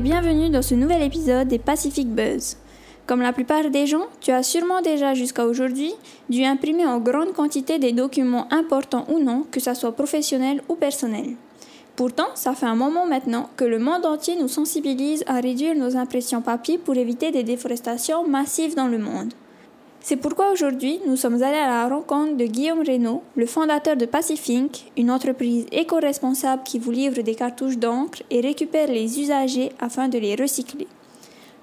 bienvenue dans ce nouvel épisode des Pacific Buzz. Comme la plupart des gens, tu as sûrement déjà jusqu'à aujourd'hui dû imprimer en grande quantité des documents importants ou non, que ce soit professionnel ou personnel. Pourtant, ça fait un moment maintenant que le monde entier nous sensibilise à réduire nos impressions papier pour éviter des déforestations massives dans le monde. C'est pourquoi aujourd'hui, nous sommes allés à la rencontre de Guillaume Reynaud, le fondateur de Pacifinc, une entreprise éco-responsable qui vous livre des cartouches d'encre et récupère les usagers afin de les recycler.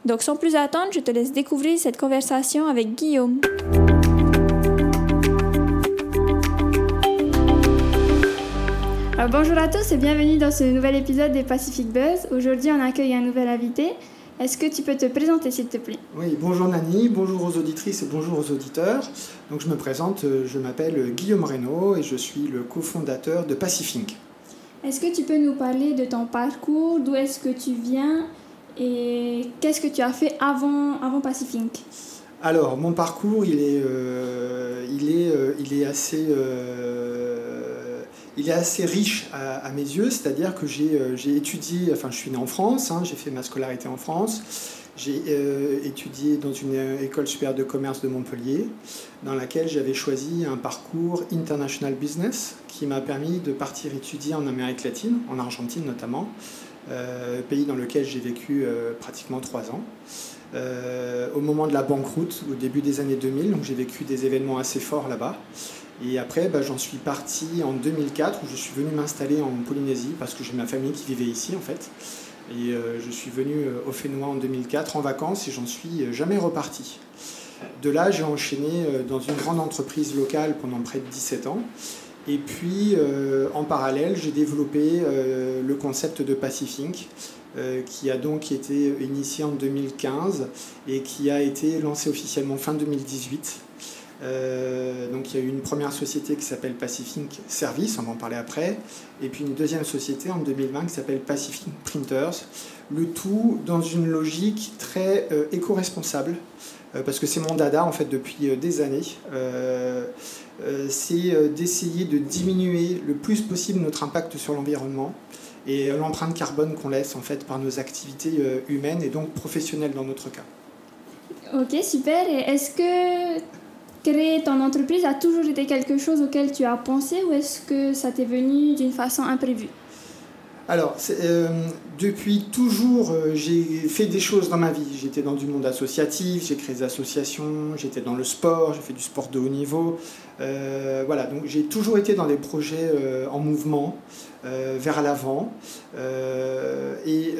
Donc sans plus attendre, je te laisse découvrir cette conversation avec Guillaume. bonjour à tous et bienvenue dans ce nouvel épisode des Pacific Buzz. Aujourd'hui, on accueille un nouvel invité. Est-ce que tu peux te présenter, s'il te plaît? Oui, bonjour Nani, bonjour aux auditrices et bonjour aux auditeurs. Donc je me présente, euh, je m'appelle Guillaume Reynaud et je suis le cofondateur de Pacific. Est-ce que tu peux nous parler de ton parcours, d'où est-ce que tu viens et qu'est-ce que tu as fait avant, avant Alors, mon parcours, il est, euh, il est, euh, il est assez il est assez riche à, mes yeux, c'est-à-dire que j'ai euh, étudié, enfin je suis né en France, hein, j'ai fait ma scolarité en France, j'ai euh, étudié dans une euh, école supérieure de commerce de Montpellier, dans laquelle j'avais choisi un parcours international business qui m'a permis de partir étudier en Amérique latine, en Argentine notamment, pays dans lequel j'ai vécu pratiquement trois ans. au moment de la banqueroute, au début des années 2000, donc j'ai vécu des événements assez forts là-bas. Et après, bah, j'en suis parti en 2004 où je suis venu m'installer en Polynésie parce que j'ai ma famille qui vivait ici en fait. Et euh, je suis venu euh, au Fénois en 2004 en vacances et j'en suis euh, jamais reparti. De là, j'ai enchaîné dans une grande entreprise locale pendant près de 17 ans. Et puis, en parallèle, j'ai développé le concept de Pacific, qui a donc été initié en 2015 et qui a été lancé officiellement fin 2018 euh, donc il y a eu une première société qui s'appelle Pacific Service, on va en parler après, et puis une deuxième société en 2020 qui s'appelle Pacific Printers. Le tout dans une logique très euh, éco-responsable, euh, parce que c'est mon dada en fait depuis des années. c'est d'essayer de diminuer le plus possible notre impact sur l'environnement et l'empreinte carbone qu'on laisse en fait par nos activités humaines et donc professionnelles dans notre cas. Ok, super. Est-ce que créer ton entreprise a toujours été quelque chose auquel tu as pensé ou est-ce que ça t'est venu d'une façon imprévue? Alors, euh, depuis toujours, euh, j'ai fait des choses dans ma vie. J'étais dans du monde associatif, j'ai créé des associations, j'étais dans le sport, j'ai fait du sport de haut niveau. Euh, voilà, donc j'ai toujours été dans des projets en mouvement, vers l'avant. et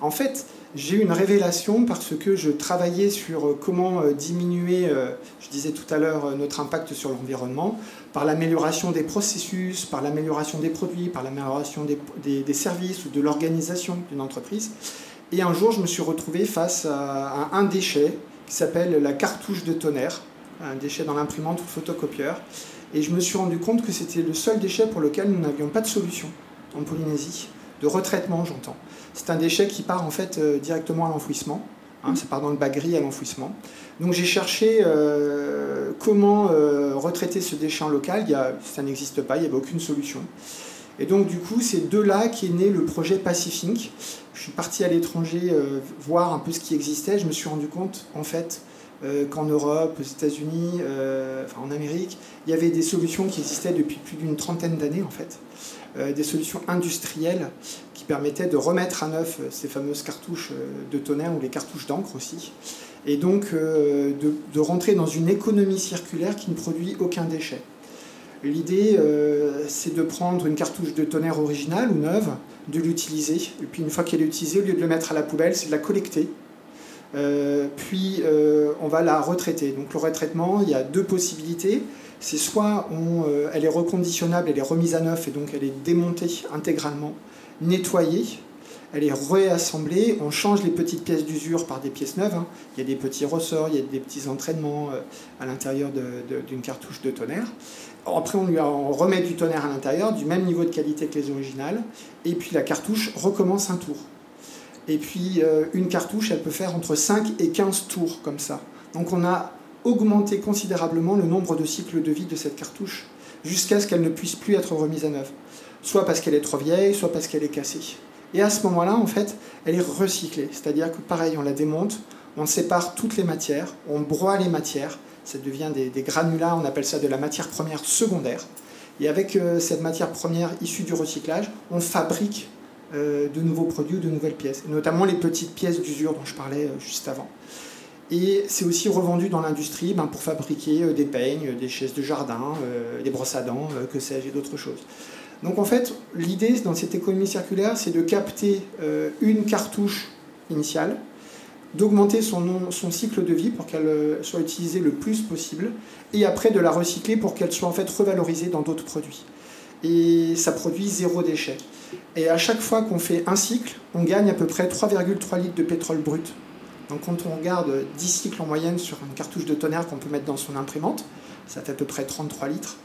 en fait, j'ai eu une révélation parce que je travaillais sur euh, comment euh, diminuer, euh, je disais tout à l'heure, notre impact sur l'environnement par l'amélioration des processus, par l'amélioration des produits, par l'amélioration des, services ou de l'organisation d'une entreprise. Et un jour, je me suis retrouvé face à un déchet qui s'appelle la cartouche de tonnerre, un déchet dans l'imprimante ou le photocopieur. Et je me suis rendu compte que c'était le seul déchet pour lequel nous n'avions pas de solution en Polynésie, de retraitement j'entends. C'est un déchet qui part en fait euh, directement à l'enfouissement. Hein, ça part dans le bac gris à l'enfouissement. Donc j'ai cherché euh, comment euh, retraiter ce déchet en local. Il y a, ça n'existe pas, il n'y avait aucune solution. Et donc du coup, c'est de là qu'est né le projet Pacific. Je suis parti à l'étranger voir un peu ce qui existait. Je me suis rendu compte en fait qu'en Europe, aux États-Unis, enfin en Amérique, il y avait des solutions qui existaient depuis plus d'une trentaine d'années en fait. des solutions industrielles permettait de remettre à neuf euh, ces fameuses cartouches euh, de tonnerre ou les cartouches d'encre aussi, et donc euh, de, rentrer dans une économie circulaire qui ne produit aucun déchet. L'idée, c'est de prendre une cartouche de tonnerre originale ou neuve, de l'utiliser, et puis une fois qu'elle est utilisée, au lieu de le mettre à la poubelle, c'est de la collecter. puis on va la retraiter. Donc le retraitement, il y a deux possibilités. C'est soit elle est reconditionnable, elle est remise à neuf et donc elle est démontée intégralement nettoyée, elle est réassemblée, on change les petites pièces d'usure par des pièces neuves, hein. il y a des petits ressorts, il y a des petits entraînements euh, à l'intérieur d'une cartouche de tonnerre. Après on, lui remet du tonnerre à l'intérieur, du même niveau de qualité que les originales, et puis la cartouche recommence un tour. Et puis euh, une cartouche, elle peut faire entre 5 et 15 tours comme ça. Donc on a augmenté considérablement le nombre de cycles de vie de cette cartouche jusqu'à ce qu'elle ne puisse plus être remise à neuf soit parce qu'elle est trop vieille, soit parce qu'elle est cassée. Et à ce moment-là, en fait, elle est recyclée. C'est-à-dire que pareil, on la démonte, on sépare toutes les matières, on broie les matières, ça devient des, granulats, on appelle ça de la matière première secondaire. Et avec euh, cette matière première issue du recyclage, on fabrique euh, de nouveaux produits de nouvelles pièces, notamment les petites pièces d'usure dont je parlais euh, juste avant. Et c'est aussi revendu dans l'industrie ben, pour fabriquer des peignes, des chaises de jardin, des brosses à dents, que sais-je, et d'autres choses. Donc en fait, l'idée dans cette économie circulaire, c'est de capter une cartouche initiale, d'augmenter son, son, cycle de vie pour qu'elle euh, soit utilisée le plus possible, et après de la recycler pour qu'elle soit en fait revalorisée dans d'autres produits. Et ça produit zéro déchet. Et à chaque fois qu'on fait un cycle, on gagne à peu près 3,3 litres de pétrole brut. Donc quand on regarde 10 cycles en moyenne sur une cartouche de tonnerre qu'on peut mettre dans son imprimante, ça fait à peu près 33 litres.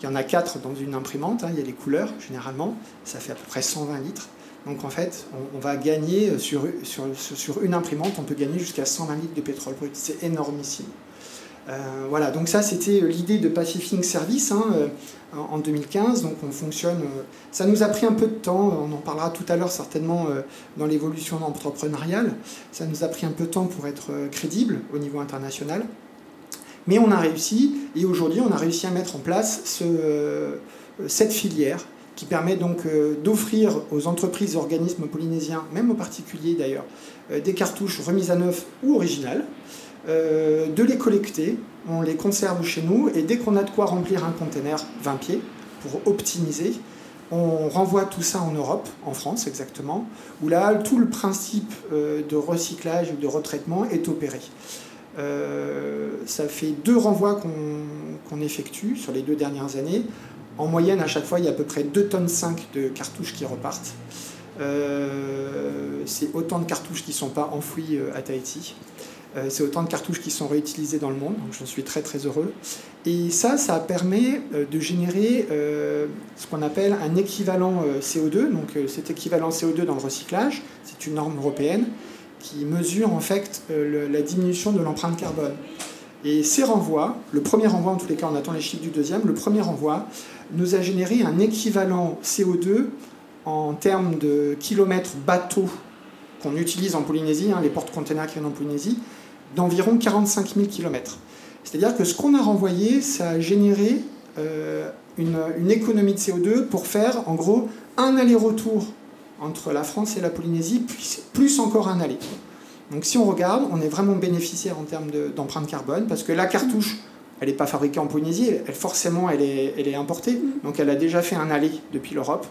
Il y en a 4 dans une imprimante, hein, il y a les couleurs généralement, ça fait à peu près 120 litres. Donc en fait, on, va gagner sur, sur, une imprimante, on peut gagner jusqu'à 120 litres de pétrole brut. C'est énormissime. Euh, voilà, donc ça c'était l'idée de Pacific Service hein, euh, en 2015. Donc on fonctionne. Euh, ça nous a pris un peu de temps. On en parlera tout à l'heure certainement dans l'évolution entrepreneuriale. Ça nous a pris un peu de temps pour être crédible au niveau international. Mais on a réussi et aujourd'hui on a réussi à mettre en place ce, cette filière qui permet donc euh, d'offrir aux entreprises organismes polynésiens, même aux particuliers d'ailleurs, euh, des cartouches remises à neuf ou originales, euh, de les collecter, on les conserve chez nous et dès qu'on a de quoi remplir un container 20 pieds pour optimiser, on renvoie tout ça en Europe, en France exactement, où là tout le principe de recyclage ou de retraitement est opéré. Ça fait deux renvois qu'on effectue sur les deux dernières années. En moyenne, à chaque fois, il y a à peu près 2 tonnes 5 de cartouches qui repartent. Euh, c'est autant de cartouches qui ne sont pas enfouies euh, à Tahiti. Euh, c'est autant de cartouches qui sont réutilisées dans le monde, donc j'en suis très très heureux. Et ça, ça permet de générer ce qu'on appelle un équivalent CO2. Donc cet équivalent CO2 dans le recyclage, c'est une norme européenne qui mesure en fait la diminution de l'empreinte carbone. Et ces renvois, le premier renvoi en tous les cas, on attend les chiffres du deuxième, le premier renvoi nous a généré un équivalent CO2 en termes de kilomètres bateaux qu'on utilise en Polynésie, hein, les porte-containers qui viennent en Polynésie, d'environ 45 000 km. C'est-à-dire que ce qu'on a renvoyé, ça a généré euh, une, économie de CO2 pour faire en gros un aller-retour entre la France et la Polynésie, plus, plus encore un aller. Donc si on regarde, on est vraiment bénéficiaire en termes d'empreinte carbone, parce que la cartouche, elle n'est pas fabriquée en Polynésie, elle, forcément elle est, elle est, importée, mm. donc elle a déjà fait un aller depuis l'Europe.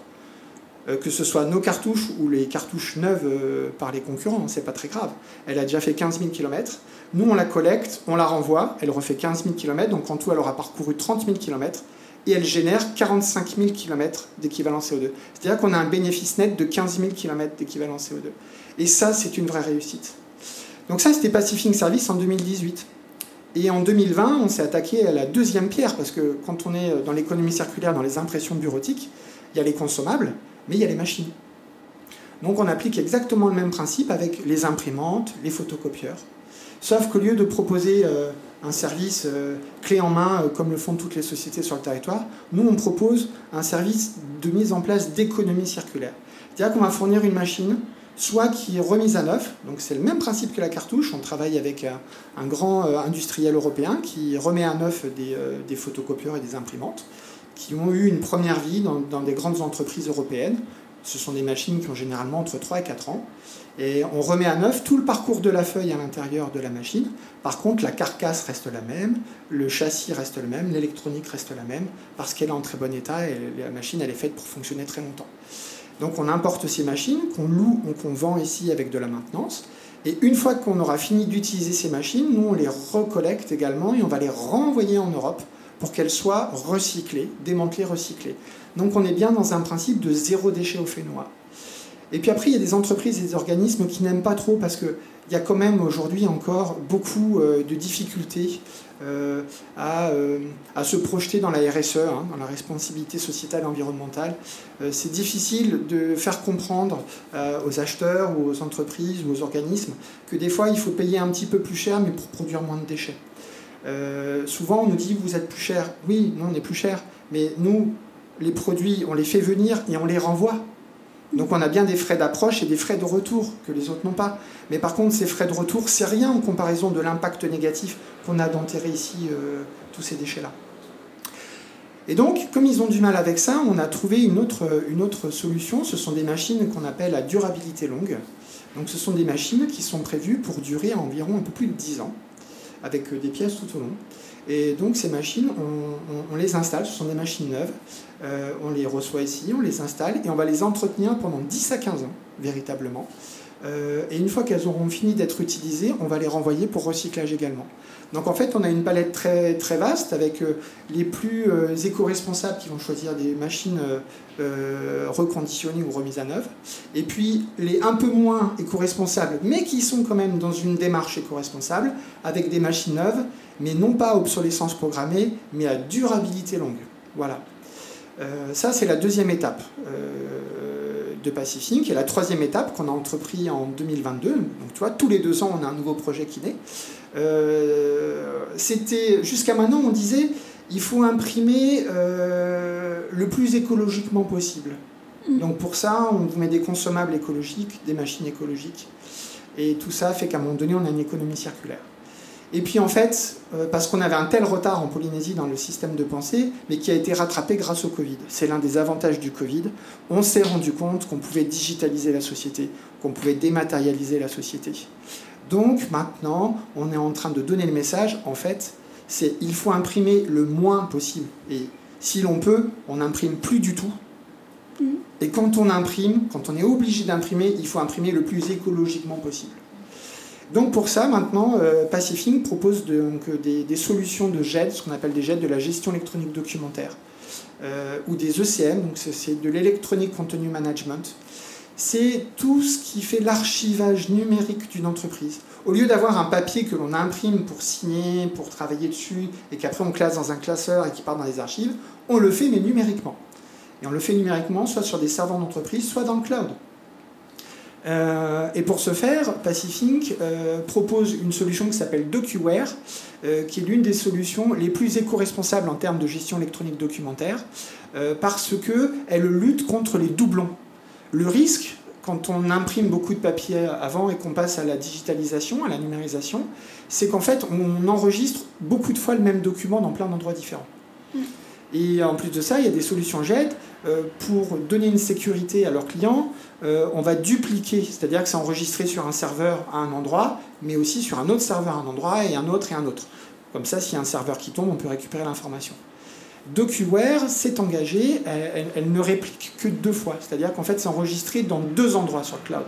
Euh, que ce soit nos cartouches ou les cartouches neuves euh, par les concurrents, c'est pas très grave. Elle a déjà fait 15 000 km. Nous, on la collecte, on la renvoie, elle refait 15 000 km, donc en tout, elle aura parcouru 30 000 km et elle génère 45 000 km d'équivalent CO2. C'est-à-dire qu'on a un bénéfice net de 15 000 km d'équivalent CO2. Et ça, c'est une vraie réussite. Donc ça, c'était Pacific Service en 2018. Et en 2020, on s'est attaqué à la deuxième pierre, parce que quand on est dans l'économie circulaire, dans les impressions bureautiques, il y a les consommables, mais il y a les machines. Donc on applique exactement le même principe avec les imprimantes, les photocopieurs. Sauf qu'au lieu de proposer euh, un service euh, clé en main, euh, comme le font toutes les sociétés sur le territoire, nous on propose un service de mise en place d'économie circulaire. C'est-à-dire qu'on va fournir une machine soit qui est remise à neuf, donc c'est le même principe que la cartouche, on travaille avec un, grand euh, industriel européen qui remet à neuf euh, des, photocopieurs et des imprimantes, qui ont eu une première vie dans, des grandes entreprises européennes. Ce sont des machines qui ont généralement entre 3 et 4 ans. Et on remet à neuf tout le parcours de la feuille à l'intérieur de la machine. Par contre, la carcasse reste la même, le châssis reste le même, l'électronique reste la même, parce qu'elle est en très bon état et la machine elle est faite pour fonctionner très longtemps. Donc on importe ces machines qu'on loue ou qu'on vend ici avec de la maintenance. Et une fois qu'on aura fini d'utiliser ces machines, nous on les recollecte également et on va les renvoyer en Europe pour qu'elles soient recyclées, démantelées, recyclées. Donc on est bien dans un principe de zéro déchet au fénois. Et puis après, il y a des entreprises et des organismes qui n'aiment pas trop parce qu'il y a quand même aujourd'hui encore beaucoup euh, de difficultés euh, euh, à, se projeter dans la RSE, hein, dans la responsabilité sociétale et environnementale. c'est difficile de faire comprendre aux acheteurs ou aux entreprises ou aux organismes que des fois il faut payer un petit peu plus cher mais pour produire moins de déchets. souvent on nous dit vous êtes plus cher. Oui, nous on est plus cher, mais nous les produits on les fait venir et on les renvoie. Donc on a bien des frais d'approche et des frais de retour que les autres n'ont pas. Mais par contre, ces frais de retour, c'est rien en comparaison de l'impact négatif qu'on a d'enterrer ici euh, tous ces déchets-là. Et donc, comme ils ont du mal avec ça, on a trouvé une autre, une autre solution. Ce sont des machines qu'on appelle à durabilité longue. Donc ce sont des machines qui sont prévues pour durer environ un peu plus de 10 ans, avec des pièces tout au long. Et donc ces machines, on, les installe, ce sont des machines neuves, euh, on les reçoit ici, on les installe et on va les entretenir pendant 10 à 15 ans, véritablement. Euh, et une fois qu'elles auront fini d'être utilisées, on va les renvoyer pour recyclage également. Donc en fait, on a une palette très, très vaste avec euh, les plus éco-responsables qui vont choisir des machines reconditionnées ou remises à neuf, et puis les un peu moins éco-responsables, mais qui sont quand même dans une démarche éco-responsable, avec des machines neuves mais non pas à obsolescence programmée, mais à durabilité longue. Voilà. Euh, ça, c'est la deuxième étape euh, de Pacific. Et la troisième étape qu'on a entrepris en 2022, donc tu vois, tous les deux ans, on a un nouveau projet qui naît. Euh, c'était, jusqu'à maintenant, on disait, il faut imprimer le plus écologiquement possible. Mm. Donc pour ça, on vous met des consommables écologiques, des machines écologiques. Et tout ça fait qu'à un moment donné, on a une économie circulaire. Et puis en fait, euh, parce qu'on avait un tel retard en Polynésie dans le système de pensée, mais qui a été rattrapé grâce au Covid. C'est l'un des avantages du Covid. On s'est rendu compte qu'on pouvait digitaliser la société, qu'on pouvait dématérialiser la société. Donc maintenant, on est en train de donner le message, en fait, c'est il faut imprimer le moins possible. Et si l'on peut, on n'imprime plus du tout. Et quand on imprime, quand on est obligé d'imprimer, il faut imprimer le plus écologiquement possible. Donc pour ça, maintenant, euh, Pacific propose donc, des, solutions de GED, ce qu'on appelle des GED de la gestion électronique documentaire, euh, ou des ECM, donc c'est de l'électronique contenu management. C'est tout ce qui fait l'archivage numérique d'une entreprise. Au lieu d'avoir un papier que l'on imprime pour signer, pour travailler dessus, et qu'après on classe dans un classeur et qui part dans les archives, on le fait mais numériquement. Et on le fait numériquement soit sur des serveurs d'entreprise, soit dans le cloud. Euh, et pour ce faire, Pacific euh, propose une solution qui s'appelle DocuWare, euh, qui est l'une des solutions les plus éco-responsables en termes de gestion électronique documentaire, parce qu'elle lutte contre les doublons. Le risque, quand on imprime beaucoup de papier avant et qu'on passe à la digitalisation, à la numérisation, c'est qu'en fait, on enregistre beaucoup de fois le même document dans plein d'endroits différents. Mm. Et en plus de ça, il y a des solutions JET pour donner une sécurité à leurs clients, euh, on va dupliquer, c'est-à-dire que c'est enregistré sur un serveur à un endroit, mais aussi sur un autre serveur à un endroit, et un autre et un autre. Comme ça, s'il y a un serveur qui tombe, on peut récupérer l'information. DocuWare s'est engagé, elle, ne réplique que deux fois, c'est-à-dire qu'en fait c'est enregistré dans deux endroits sur le cloud,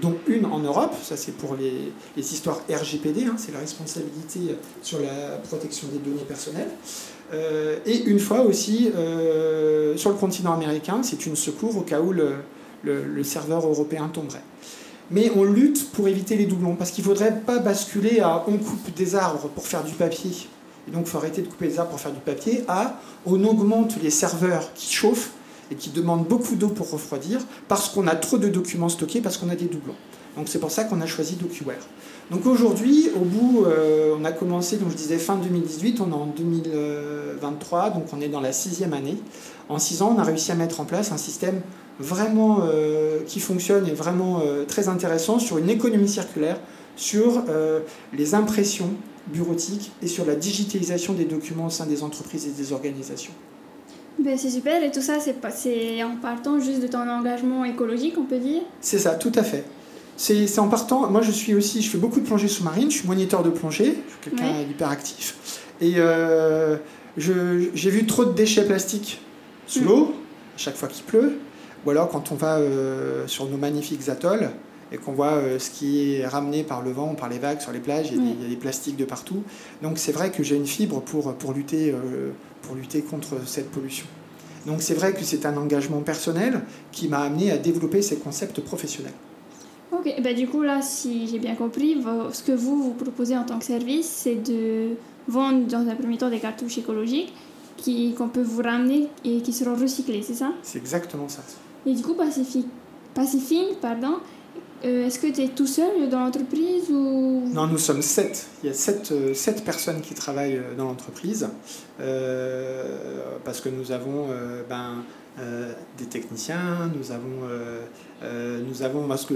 dont une en Europe, ça c'est pour les, histoires RGPD, hein, c'est la responsabilité sur la protection des données personnelles, euh, et une fois aussi euh, sur le continent américain, c'est une secours au cas où le, le, serveur européen tomberait. Mais on lutte pour éviter les doublons, parce qu'il ne faudrait pas basculer à on coupe des arbres pour faire du papier, et donc il faut arrêter de couper des arbres pour faire du papier, à on augmente les serveurs qui chauffent et qui demandent beaucoup d'eau pour refroidir, parce qu'on a trop de documents stockés, parce qu'on a des doublons. Donc c'est pour ça qu'on a choisi DocuWare. Donc aujourd'hui, au bout, euh, on a commencé, donc je disais fin 2018, on est en 2023, donc on est dans la sixième année. En six ans, on a réussi à mettre en place un système vraiment euh, qui fonctionne et vraiment euh, très intéressant sur une économie circulaire, sur euh, les impressions bureautiques et sur la digitalisation des documents au sein des entreprises et des organisations. Ben, c'est super et tout ça, c'est en partant juste de ton engagement écologique, on peut dire? C'est ça, tout à fait. C'est en partant, moi je suis aussi, je fais beaucoup de plongée sous-marine, je suis moniteur de plongée, je suis quelqu'un d'hyper actif. Et j'ai vu trop de déchets plastiques sous mm. l'eau, à chaque fois qu'il pleut. Ou alors quand on va euh, sur nos magnifiques atolls et qu'on voit euh, ce qui est ramené par le vent, par les vagues sur les plages, il y a, des, plastiques de partout. Donc c'est vrai que j'ai une fibre pour, pour, lutter, euh, pour lutter contre cette pollution. Donc c'est vrai que c'est un engagement personnel qui m'a amené à développer ces concepts professionnels. Ok, bah du coup là, si j'ai bien compris, ce que vous vous proposez en tant que service, c'est de vendre dans un premier temps des cartouches écologiques qu'on peut vous ramener et qui seront recyclés, c'est ça? C'est exactement ça. Et du coup, Pacific, Pacific pardon, Euh, est-ce que tu es tout seul dans l'entreprise ou... Non, nous sommes sept. Il y a sept, euh, sept personnes qui travaillent euh, dans l'entreprise parce que nous avons ben, des techniciens, nous avons, nous avons parce que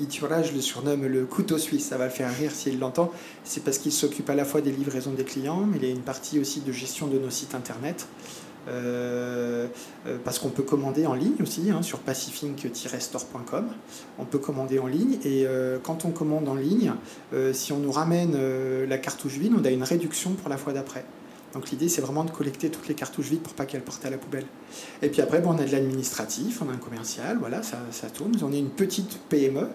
Itura, je le surnomme le couteau suisse, ça va le faire rire s'il l'entend. C'est parce qu'il s'occupe à la fois des livraisons des clients, mais il y a une partie aussi de gestion de nos sites internet. Euh, euh, parce qu'on peut commander en ligne aussi hein, sur pacific-store.com. On peut commander en ligne et euh, quand on commande en ligne, si on nous ramène la cartouche vide, on a une réduction pour la fois d'après. Donc l'idée c'est vraiment de collecter toutes les cartouches vides pour pas qu'elles partent à la poubelle. Et puis après bon, on a de l'administratif, on a un commercial, voilà, ça, tourne. On est une petite PME.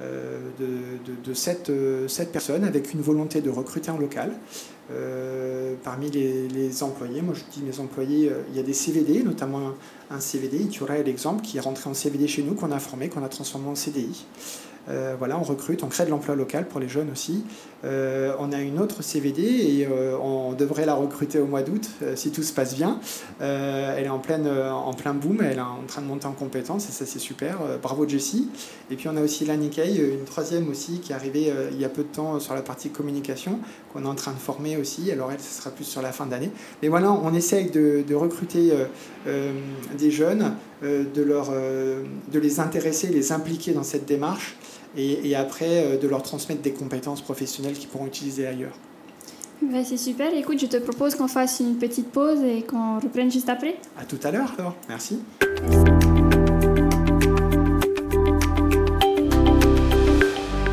de, de, de 7, 7, personnes avec une volonté de recruter en local parmi les, employés, moi je dis mes employés, euh, il y a des CVD, notamment un, CVD, tu aurais l'exemple, qui est rentré en CVD chez nous, qu'on a formé, qu'on a transformé en CDI. Euh, voilà, on recrute, on crée de l'emploi local pour les jeunes aussi. Euh, on a une autre CVD et euh, on devrait la recruter au mois d'août si tout se passe bien. elle est en, en plein boom, elle est en train de monter en compétences et ça c'est super. bravo Jessie. Et puis on a aussi Lani une troisième aussi qui est arrivée il y a peu de temps sur la partie communication qu'on est en train de former aussi. Alors elle, ce sera plus sur la fin d'année. Mais voilà, on essaye de recruter des jeunes, de, leur, de les intéresser, les impliquer dans cette démarche et, après euh, de leur transmettre des compétences professionnelles qu'ils pourront utiliser ailleurs. Ben, c'est super. Écoute, je te propose qu'on fasse une petite pause et qu'on reprenne juste après. À tout à l'heure alors. Merci.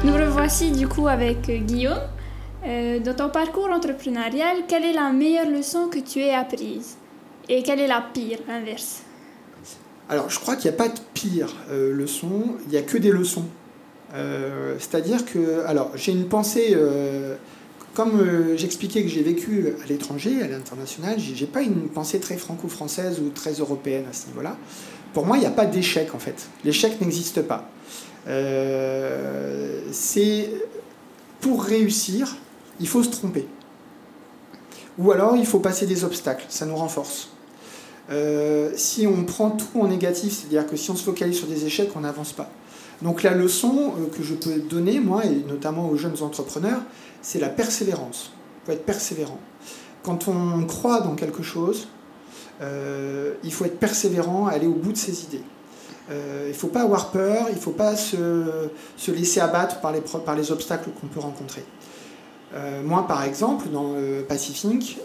Nous revoici du coup avec euh, Guillaume. Euh, dans ton parcours entrepreneurial, quelle est la meilleure leçon que tu aies apprise? Et quelle est la pire, inverse? Alors, je crois qu'il n'y a pas de pire leçon, il n'y a que des leçons. Euh, c'est-à-dire que, alors, j'ai une pensée, euh, comme euh, j'expliquais que j'ai vécu à l'étranger, à l'international, j'ai pas une pensée très franco-française ou très européenne à ce niveau-là. Pour moi, il n'y a pas d'échec en fait. L'échec n'existe pas. c'est pour réussir, il faut se tromper. Ou alors, il faut passer des obstacles. Ça nous renforce. Si on prend tout en négatif, c'est-à-dire que si on se focalise sur des échecs, on n'avance pas. Donc la leçon euh, que je peux donner, moi, et notamment aux jeunes entrepreneurs, c'est la persévérance. Il faut être persévérant. Quand on croit dans quelque chose, euh, il faut être persévérant, aller au bout de ses idées. Euh, il ne faut pas avoir peur, il ne faut pas se, laisser abattre par les obstacles qu'on peut rencontrer. moi, par exemple, dans Pacific,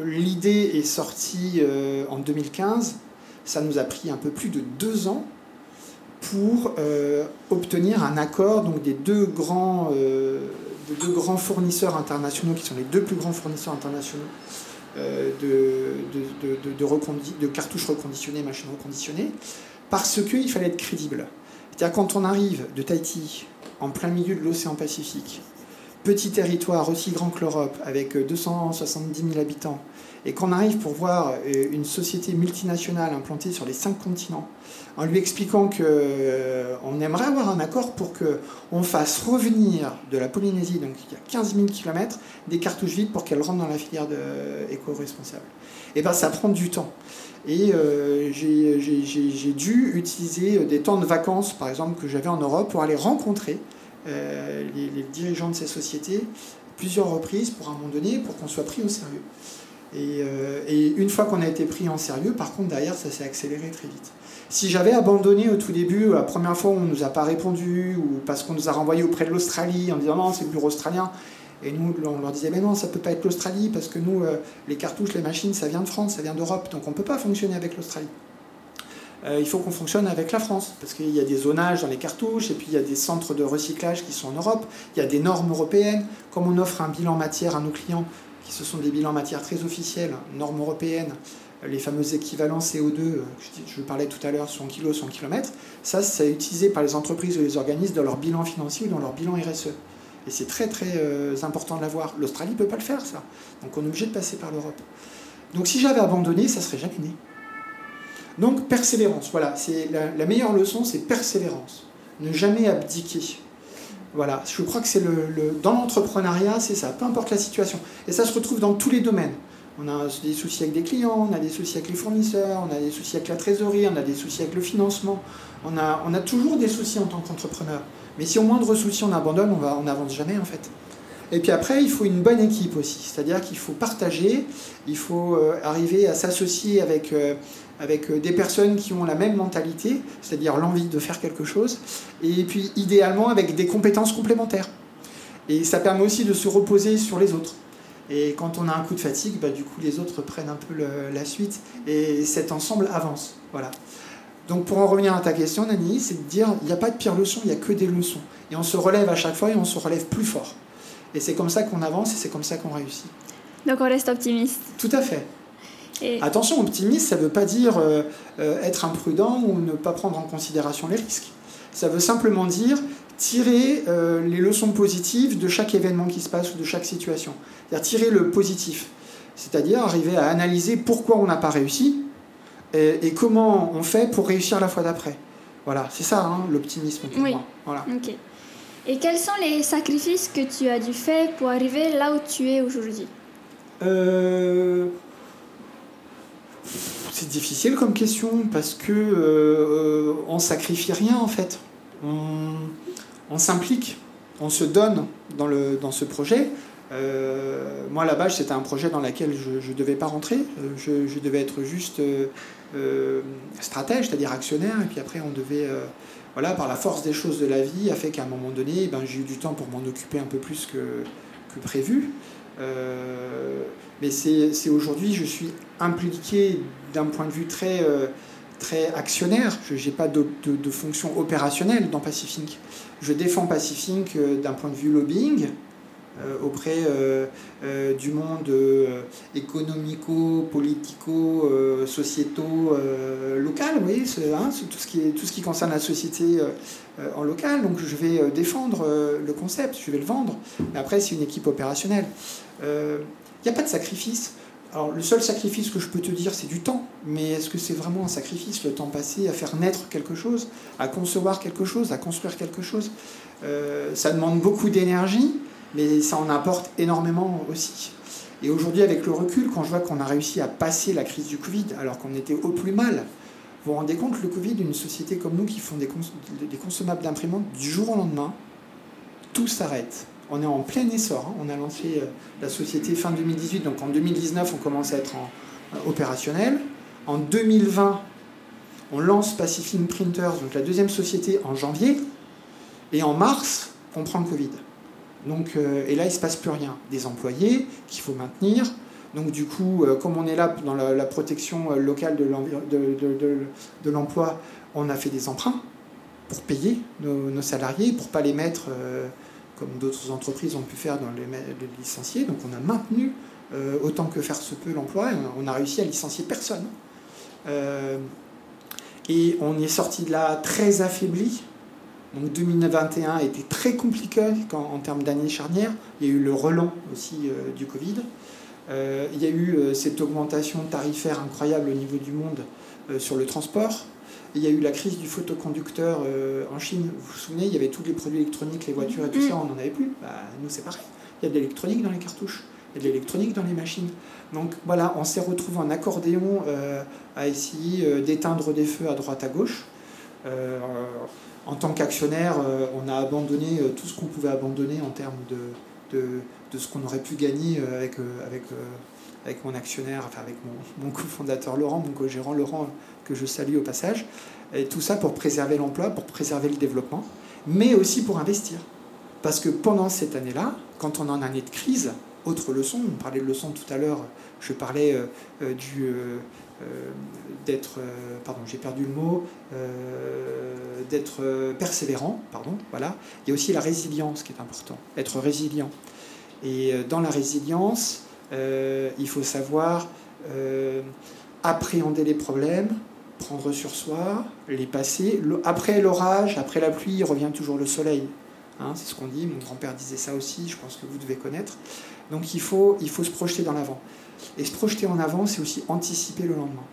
l'idée est sortie en 2015. Ça nous a pris un peu plus de deux ans pour euh, obtenir un accord donc des deux grands, euh, fournisseurs internationaux qui sont les deux plus grands fournisseurs internationaux euh, de, cartouches reconditionnées, machines reconditionnées, parce qu'il fallait être crédible. C'est-à-dire quand on arrive de Tahiti, en plein milieu de l'océan Pacifique, petit territoire aussi grand que l'Europe, avec 270 000 habitants, et qu'on arrive pour voir une société multinationale implantée sur les cinq continents, en lui expliquant qu'on euh, aimerait avoir un accord pour qu'on fasse revenir de la Polynésie, donc il y a 15 000 km, des cartouches vides pour qu'elles rentrent dans la filière éco-responsable. Et bien ça prend du temps. Et euh, j'ai dû utiliser des temps de vacances, par exemple, que j'avais en Europe pour aller rencontrer euh, les, dirigeants de ces sociétés plusieurs reprises pour un moment donné, pour qu'on soit pris au sérieux. Et, et une fois qu'on a été pris en sérieux, par contre, derrière, ça s'est accéléré très vite. Si j'avais abandonné au tout début, la première fois on ne nous a pas répondu, ou parce qu'on nous a renvoyé auprès de l'Australie en disant non, c'est le bureau australien, et nous, on leur disait, mais non, ça ne peut pas être l'Australie, parce que nous, euh, les cartouches, les machines, ça vient de France, ça vient d'Europe, donc on ne peut pas fonctionner avec l'Australie. Euh, il faut qu'on fonctionne avec la France, parce qu'il y a des zonages dans les cartouches, et puis il y a des centres de recyclage qui sont en Europe, il y a des normes européennes. Comme on offre un bilan matière à nos clients, qui ce sont des bilans matière très officiels, normes européennes, les fameux équivalents CO2, euh, je parlais tout à l'heure, 100 kg, 100 km, ça, c'est utilisé par les entreprises ou les organismes dans leur bilan financier ou dans leur bilan RSE. Et c'est très très euh, important de l'avoir. L'Australie ne peut pas le faire, ça. Donc on est obligé de passer par l'Europe. Donc si j'avais abandonné, ça serait jamais né. Donc persévérance, voilà, c'est la, meilleure leçon, c'est persévérance. Ne jamais abdiquer. Voilà, je crois que c'est le, dans l'entrepreneuriat, c'est ça, peu importe la situation. Et ça se retrouve dans tous les domaines On a des soucis avec des clients, on a des soucis avec les fournisseurs, on a des soucis avec la trésorerie, on a des soucis avec le financement. On a, on a toujours des soucis en tant qu'entrepreneur. Mais si au moindre souci on abandonne, on n'avance jamais en fait. Et puis après, il faut une bonne équipe aussi. C'est-à-dire qu'il faut partager, il faut euh, arriver à s'associer avec, euh, avec euh, des personnes qui ont la même mentalité, c'est-à-dire l'envie de faire quelque chose, et puis idéalement avec des compétences complémentaires. Et ça permet aussi de se reposer sur les autres. Et quand on a un coup de fatigue, bah, du coup, les autres prennent un peu la suite et cet ensemble avance. Voilà. Donc, pour en revenir à ta question, Nani, c'est de dire il n'y a pas de pire leçon, il n'y a que des leçons. Et on se relève à chaque fois et on se relève plus fort. Et c'est comme ça qu'on avance et c'est comme ça qu'on réussit. Donc, on reste optimiste. Tout à fait. Et... Attention, optimiste, ça ne veut pas dire euh, euh, être imprudent ou ne pas prendre en considération les risques. Ça veut simplement dire tirer euh, les leçons positives de chaque événement qui se passe ou de chaque situation. C'est-à-dire tirer le positif. C'est-à-dire arriver à analyser pourquoi on n'a pas réussi et, comment on fait pour réussir la fois d'après. Voilà, c'est ça hein, l'optimisme pour oui. moi. Voilà. Et quels sont les sacrifices que tu as dû faire pour arriver là où tu es aujourd'hui? Euh, C'est difficile comme question parce que euh, on sacrifie rien en fait. On, s'implique, on se donne dans, le, dans ce projet. Euh, moi, là-bas, c'était un projet dans lequel je ne devais pas rentrer. Euh, je, devais être juste euh, stratège, c'est-à-dire actionnaire. Et puis après, on devait, voilà, par la force des choses de la vie, a fait qu'à un moment donné, ben, j'ai eu du temps pour m'en occuper un peu plus que, que prévu. mais c'est aujourd'hui, je suis impliqué d'un point de vue très très actionnaire. Je n'ai pas de, fonction opérationnelle dans Pacific. Je défends Pacific euh, d'un point de vue lobbying euh, auprès euh, du monde économico, politico, sociétaux, local, oui, hein, tout, ce qui tout ce qui concerne la société en local. Donc je vais défendre le concept, je vais le vendre. Mais après, c'est une équipe opérationnelle. Il n'y a pas de sacrifice. Alors le seul sacrifice que je peux te dire, c'est du temps. Mais est-ce que c'est vraiment un sacrifice, le temps passé à faire naître quelque chose, à concevoir quelque chose, à construire quelque chose? Euh, Ça demande beaucoup d'énergie, mais ça en apporte énormément aussi. Et aujourd'hui, avec le recul, quand je vois qu'on a réussi à passer la crise du Covid, alors qu'on était au plus mal, vous vous rendez compte, le Covid, une société comme nous qui font des, des consommables d'imprimantes, du jour au lendemain, tout s'arrête on est en plein essor. Hein. On a lancé euh, la société fin 2018, donc en 2019, on commence à être euh, opérationnel. En 2020, on lance Pacific Printers, donc la deuxième société, en janvier. Et en mars, on prend le Covid. Donc, euh, et là, il ne se passe plus rien. Des employés qu'il faut maintenir. Donc du coup, comme on est là dans la, protection locale de l'emploi, on a fait des emprunts pour payer nos, salariés, pour ne pas les mettre comme d'autres entreprises ont pu faire dans les, licenciés. Donc on a maintenu euh, autant que faire se peut l'emploi et on a, réussi à licencier personne. Euh, et on est sorti de là très affaibli. Donc 2021 a été très compliqué en termes d'année charnière. Il y a eu le relent aussi euh, du Covid. il y a eu cette augmentation tarifaire incroyable au niveau du monde sur le transport il y a eu la crise du photoconducteur euh, en Chine. Vous vous souvenez, il y avait tous les produits électroniques, les voitures et tout ça, on n'en avait plus. Bah, nous, c'est pareil. Il y a de l'électronique dans les cartouches, il y a de l'électronique dans les machines. Donc voilà, on s'est retrouvé en accordéon euh, à essayer euh, d'éteindre des feux à droite à gauche. en tant qu'actionnaire, on a abandonné tout ce qu'on pouvait abandonner en termes de, de, de ce qu'on aurait pu gagner avec, avec avec mon actionnaire, enfin avec mon, mon cofondateur Laurent, mon co-gérant Laurent, que je salue au passage. Et tout ça pour préserver l'emploi, pour préserver le développement, mais aussi pour investir. Parce que pendant cette année-là, quand on est en année de crise, autre leçon, on parlait de leçon tout à l'heure, je parlais euh, euh, du euh, d'être, pardon, j'ai perdu le mot, d'être persévérant, pardon, voilà. Il y a aussi la résilience qui est important, être résilient. Et dans la résilience, il faut savoir appréhender les problèmes, prendre sur soi, les passer. Après l'orage, après la pluie, revient toujours le soleil. Hein, c'est ce qu'on dit, mon grand-père disait ça aussi, je pense que vous devez connaître. Donc il faut, il faut se projeter dans l'avant. Et se projeter en avant, c'est aussi anticiper le lendemain.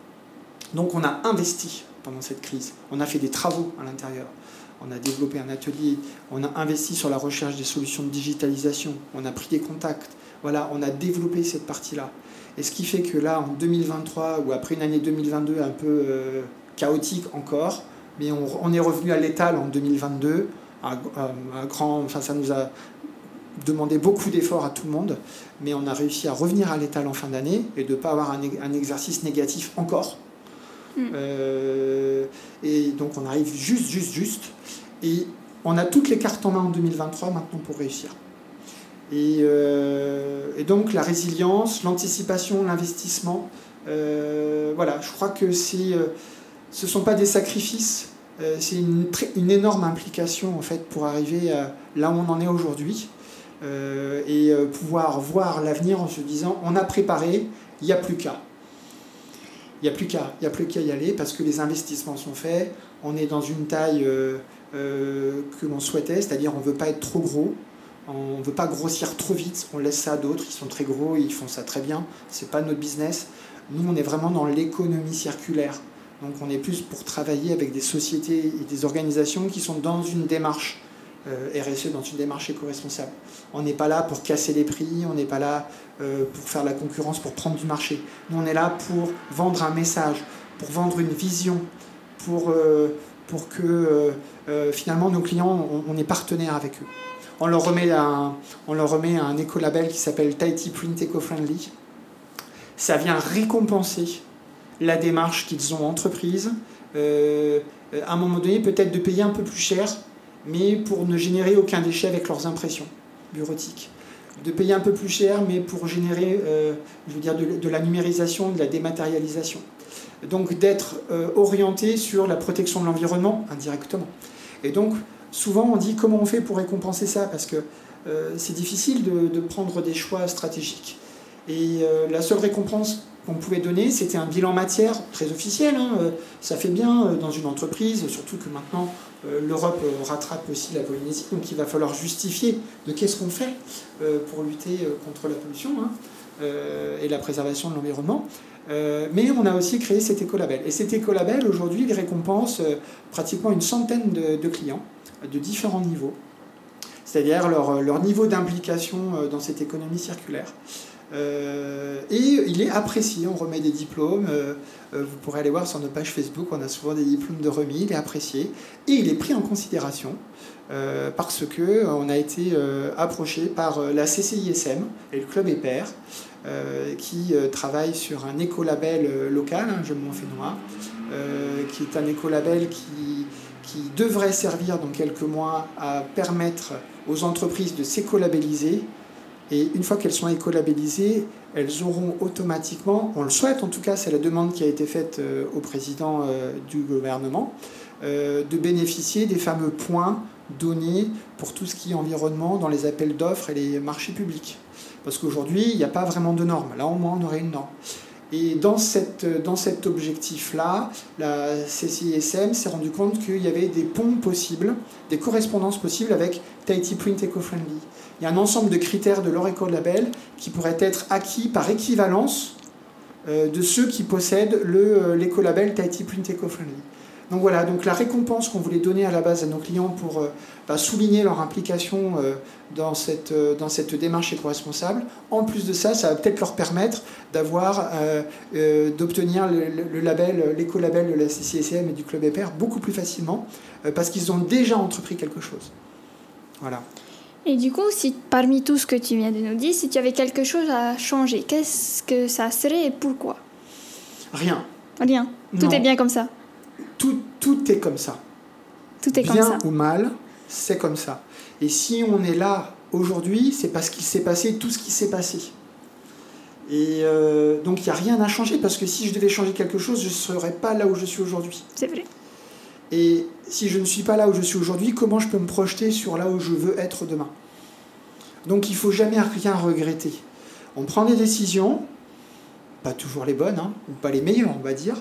Donc on a investi pendant cette crise, on a fait des travaux à l'intérieur, on a développé un atelier, on a investi sur la recherche des solutions de digitalisation, on a pris des contacts, Voilà, on a développé cette partie-là. Et ce qui fait que là, en 2023, ou après une année 2022 un peu euh, chaotique encore, mais on, est revenu à l'étal en 2022. Un, grand, enfin, ça nous a demandé beaucoup d'efforts à tout le monde, mais on a réussi à revenir à l'étal en fin d'année et de ne pas avoir un, exercice négatif encore. Hmm. Euh, et donc on arrive juste, juste, juste. Et on a toutes les cartes en main en 2023 maintenant pour réussir. Euh, et, donc la résilience, l'anticipation, l'investissement, euh, voilà, je crois que euh, ce ne sont pas des sacrifices, c'est une, une, énorme implication en fait pour arriver là où on en est aujourd'hui et pouvoir voir l'avenir en se disant on a préparé, il n'y a plus qu'à. Il n'y a plus qu'à, il a plus qu'à y aller parce que les investissements sont faits, on est dans une taille que l'on souhaitait, c'est-à-dire on ne veut pas être trop gros, on ne veut pas grossir trop vite, on laisse ça à d'autres, ils sont très gros, ils font ça très bien, c'est pas notre business. Nous, on est vraiment dans l'économie circulaire. Donc on est plus pour travailler avec des sociétés et des organisations qui sont dans une démarche euh, RSE, dans une démarche éco-responsable. On n'est pas là pour casser les prix, on n'est pas là euh, pour faire la concurrence, pour prendre du marché. Nous, on est là pour vendre un message, pour vendre une vision, pour, euh, que finalement nos clients, on, on est avec eux on leur remet un, on leur remet un écolabel qui s'appelle Tahiti Print Eco-Friendly. Ça vient récompenser la démarche qu'ils ont entreprise. Euh, à un moment donné, peut-être de payer un peu plus cher, mais pour ne générer aucun déchet avec leurs impressions bureautiques. De payer un peu plus cher, mais pour générer euh, je veux dire, de, la numérisation, de la dématérialisation. Donc d'être euh, orienté sur la protection de l'environnement indirectement. Et donc, souvent on dit comment on fait pour récompenser ça, parce que euh, c'est difficile de, prendre des choix stratégiques. Et euh, la seule récompense qu'on pouvait donner, c'était un bilan matière très officiel. Hein, euh, ça fait bien dans une entreprise, surtout que maintenant l'Europe rattrape aussi la Polynésie, donc il va falloir justifier de qu'est-ce qu'on fait pour lutter contre la pollution hein, et la préservation de l'environnement. mais on a aussi créé cet écolabel. Et cet écolabel, aujourd'hui, il récompense pratiquement une centaine de clients de différents niveaux, c'est-à-dire leur, niveau d'implication euh, dans cette économie circulaire. Euh, et il est apprécié, on remet des diplômes, euh, vous pourrez aller voir sur nos pages Facebook, on a souvent des diplômes de remis, il est apprécié, et il est pris en considération parce que on a été approché par la CCISM et le Club EPER, qui travaille sur un écolabel local, hein, je m'en fais noir, qui est un écolabel qui qui devrait servir dans quelques mois à permettre aux entreprises de s'écolabelliser. Et une fois qu'elles sont écolabellisées, elles auront automatiquement, on le souhaite en tout cas, c'est la demande qui a été faite euh, au président euh, du gouvernement, euh, de bénéficier des fameux points donnés pour tout ce qui est environnement dans les appels d'offres et les marchés publics. Parce qu'aujourd'hui, il n'y a pas vraiment de normes. Là, au moins, on aurait une norme. Et dans, cette, dans cet objectif-là, la CCISM s'est rendu compte qu'il y avait des ponts possibles, des correspondances possibles avec Tahiti Print Eco-Friendly. Il y a un ensemble de critères de leur éco-label qui pourraient être acquis par équivalence euh, de ceux qui possèdent euh, l'éco-label Tahiti Print Eco-Friendly. Donc voilà, donc la récompense qu'on voulait donner à la base à nos clients pour euh, bah, souligner leur implication euh, dans, cette, euh, dans cette démarche éco-responsable, en plus de ça, ça va peut-être leur permettre d'avoir, d'obtenir le, label, l'éco-label de la CCSM et du Club EPR beaucoup plus facilement, parce qu'ils ont déjà entrepris quelque chose. Voilà. Et du coup, si parmi tout ce que tu viens de nous dire, si tu avais quelque chose à changer, qu'est-ce que ça serait et pourquoi? Rien. Rien. Tout est bien comme ça tout, tout est comme ça. Tout est Bien comme ça. ou mal, c'est comme ça. Et si on est là aujourd'hui, c'est parce qu'il s'est passé tout ce qui s'est passé. Et euh, donc il n'y a rien à changer parce que si je devais changer quelque chose, je ne serais pas là où je suis aujourd'hui. C'est vrai. Et si je ne suis pas là où je suis aujourd'hui, comment je peux me projeter sur là où je veux être demain? Donc il faut jamais rien regretter. On prend des décisions, pas toujours les bonnes, hein, ou pas les meilleures, on va dire,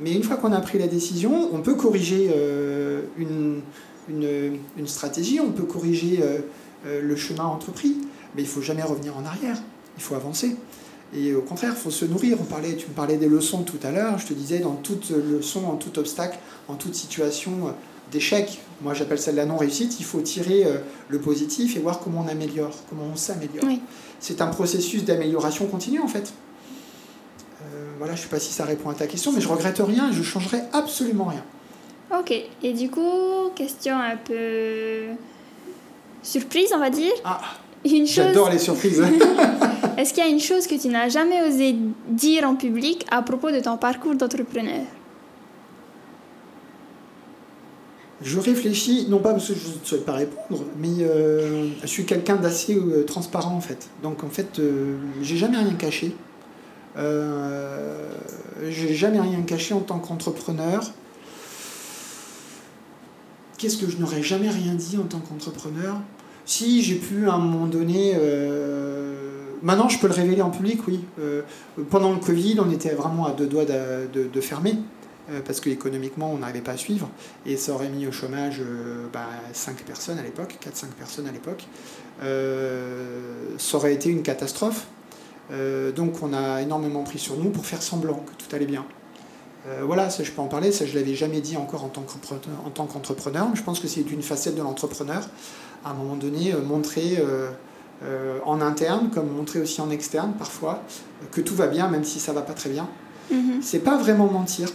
mais une fois qu'on a pris la décision, on peut corriger euh, une, une, stratégie, on peut corriger euh, euh, le chemin entrepris, mais il faut jamais revenir en arrière, il faut avancer. Et au contraire, il faut se nourrir. On parlait, tu me parlais des leçons tout à l'heure, je te disais, dans toute leçon, en tout obstacle, en toute situation, d'échec. Moi, j'appelle ça de la non-réussite. Il faut tirer le positif et voir comment on améliore, comment on s'améliore. C'est un processus d'amélioration continue, en fait. voilà, je ne sais pas si ça répond à ta question, mais je regrette rien et je changerai absolument rien. Ok, et du coup, question un peu surprise, on va dire. Ah, j'adore les surprises. Est-ce qu'il y a une chose que tu n'as jamais osé dire en public à propos de ton parcours d'entrepreneur? Je réfléchis, non pas parce que je ne souhaite pas répondre, mais euh, je suis quelqu'un d'assez euh, transparent en fait. Donc en fait, euh, j'ai jamais rien caché. j'ai jamais rien caché en tant qu'entrepreneur. Qu'est-ce que je n'aurais jamais rien dit en tant qu'entrepreneur? Si j'ai pu à un moment donné... Euh, maintenant, je peux le révéler en public, oui. Euh, pendant le Covid, on était vraiment à deux doigts de, fermer euh, parce qu'économiquement, on n'arrivait pas à suivre, et ça aurait mis au chômage bah, 5 personnes à l'époque, 4-5 personnes à l'époque. ça aurait été une catastrophe. donc on a énormément pris sur nous pour faire semblant que tout allait bien. Euh, voilà, ça je peux en parler, ça je l'avais jamais dit encore en tant qu'entrepreneur, mais je pense que c'est une facette de l'entrepreneur, à un moment donné, euh, montrer euh, en interne, comme montrer aussi en externe parfois, que tout va bien, même si ça va pas très bien. Mm-hmm. C'est pas vraiment mentir,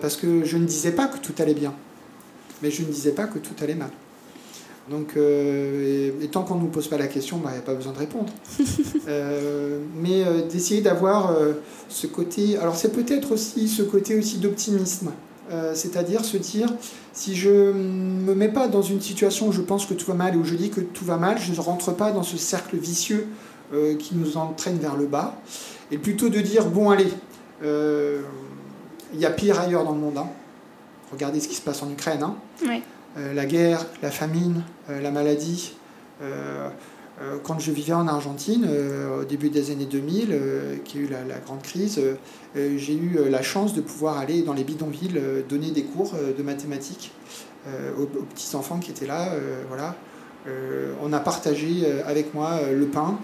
parce que je ne disais pas que tout allait bien, mais je ne disais pas que tout allait mal. Donc, euh, et, tant qu'on ne nous pose pas la question, il bah, n'y a pas besoin de répondre. Euh, mais euh, d'essayer d'avoir ce côté. Alors, c'est peut-être aussi ce côté aussi d'optimisme. C'est-à-dire se dire, si je ne me mets pas dans une situation où je pense que tout va mal et où je dis que tout va mal, je ne rentre pas dans ce cercle vicieux qui nous entraîne vers le bas. Et plutôt de dire, bon, allez, il y a pire ailleurs dans le monde. Hein. Regardez ce qui se passe en Ukraine. Hein. La guerre, la famine, euh, la maladie. Euh, quand je vivais en Argentine, au début des années 2000, qui a eu la, grande crise, j'ai eu la chance de pouvoir aller dans les bidonvilles donner des cours de mathématiques aux, petits enfants qui étaient là. on a partagé avec moi le pain,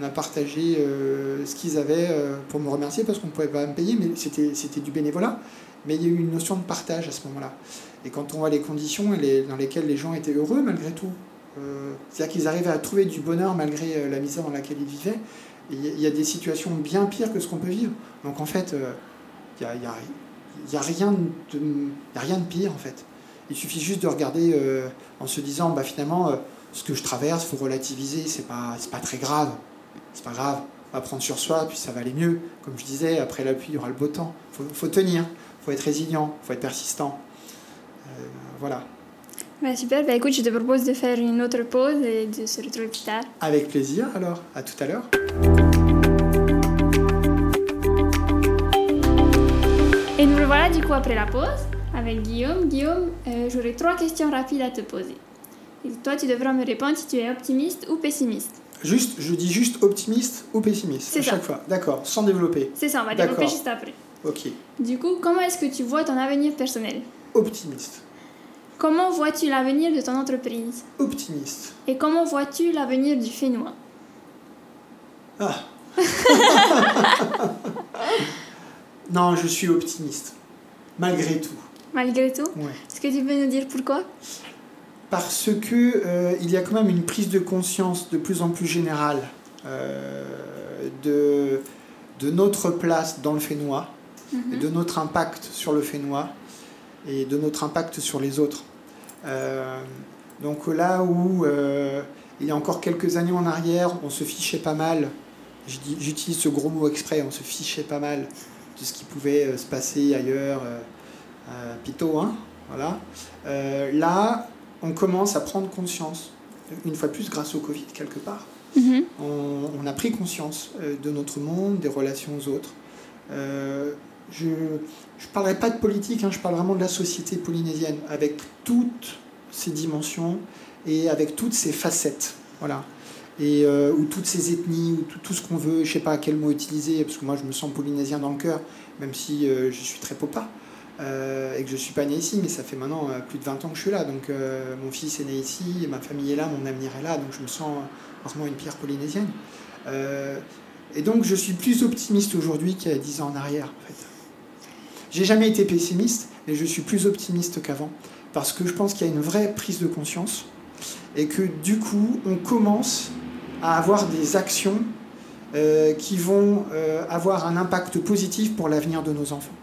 on a partagé ce qu'ils avaient pour me remercier parce qu'on ne pouvait pas me payer, mais c'était du bénévolat. Mais il y a eu une notion de partage à ce moment-là. Et quand on voit les conditions dans lesquelles les gens étaient heureux malgré tout, euh, c'est-à-dire qu'ils arrivaient à trouver du bonheur malgré euh, la misère dans laquelle ils vivaient, il y a des situations bien pires que ce qu'on peut vivre. Donc en fait, euh, il n'y a, y a, rien de, pire en fait. Il suffit juste de regarder en se disant, bah, finalement, ce que je traverse, il faut relativiser, c'est pas, pas très grave. C'est pas grave, on va prendre sur soi, puis ça va aller mieux. Comme je disais, après la pluie, il y aura le beau temps. Il faut, faut tenir, il faut être résilient, il faut être persistant. Euh, voilà. Bah, super, bah, écoute, je te propose de faire une autre pause et de se retrouver plus tard. Avec plaisir, alors, à tout à l'heure. Et nous revoilà du coup après la pause avec Guillaume. Guillaume, euh, j'aurai trois questions rapides à te poser. Et toi, tu devras me répondre si tu es optimiste ou pessimiste. Juste, je dis juste optimiste ou pessimiste à chaque fois. D'accord, sans développer. C'est ça, on va développer juste après. Ok. Du coup, comment est-ce que tu vois ton avenir personnel? Optimiste. Comment vois-tu l'avenir de ton entreprise? Optimiste. Et comment vois-tu l'avenir du Fénois Ah Non, je suis optimiste. Malgré tout. Malgré tout? Ouais. Est-ce que tu peux nous dire pourquoi? Parce que euh, il y a quand même une prise de conscience de plus en plus générale euh, de, de notre place dans le Fénois et de notre impact sur le Fénois et de notre impact sur les autres. Euh, donc là où euh, il y a encore quelques années en arrière, on se fichait pas mal, j'utilise ce gros mot exprès, on se fichait pas mal de ce qui pouvait euh, se passer ailleurs, euh, Pito, hein, voilà. là, on commence à prendre conscience, une fois de plus grâce au Covid quelque part. Mm-hmm. On, on, a pris conscience de notre monde, des relations aux autres je ne parlerai pas de politique, hein, je parle vraiment de la société polynésienne, avec toutes ses dimensions et avec toutes ses facettes. Voilà. Et, euh, ou toutes ces ethnies, ou tout, ce qu'on veut, je sais pas quel mot utiliser, parce que moi je me sens polynésien dans le cœur, même si euh, je suis très popa, euh, et que je suis pas né ici, mais ça fait maintenant plus de 20 ans que je suis là. Donc mon fils est né ici, ma famille est là, mon avenir est là, donc je me sens vraiment une pierre polynésienne. et donc je suis plus optimiste aujourd'hui qu'il y a 10 ans en arrière. J'ai jamais été pessimiste, mais je suis plus optimiste qu'avant parce que je pense qu'il y a une vraie prise de conscience et que du coup, on commence à avoir des actions euh, qui vont euh, avoir un impact positif pour l'avenir de nos enfants.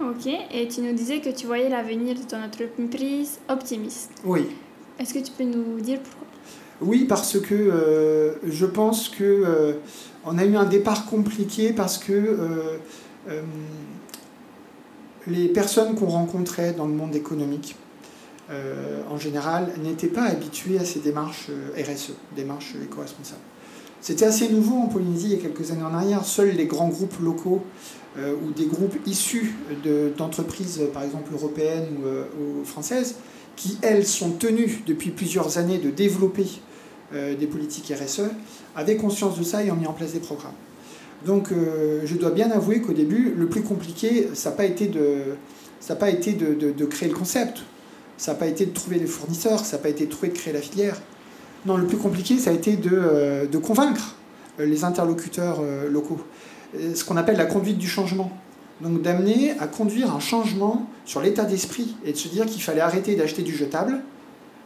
Ok, et tu nous disais que tu voyais l'avenir de ton entreprise optimiste. Oui. Est-ce que tu peux nous dire pourquoi? Oui, parce que euh, je pense que on a eu un départ compliqué parce que les personnes qu'on rencontrait dans le monde économique, en général, n'étaient pas habituées à ces démarches RSE, démarches éco-responsables. C'était assez nouveau en Polynésie il y a quelques années en arrière. Seuls les grands groupes locaux euh, ou des groupes issus d'entreprises, par exemple européennes euh, ou, françaises, qui, elles, sont tenues depuis plusieurs années de développer euh, des politiques RSE, avaient conscience de ça et ont mis en place des programmes. Donc je dois bien avouer qu'au début, le plus compliqué, ça n'a pas été, de, de, de, créer le concept, ça n'a pas été de trouver les fournisseurs, ça n'a pas été de trouver de créer la filière. Non, le plus compliqué, ça a été de, euh, convaincre euh, les interlocuteurs euh, locaux. Ce qu'on appelle la conduite du changement. Donc d'amener à conduire un changement sur l'état d'esprit et de se dire qu'il fallait arrêter d'acheter du jetable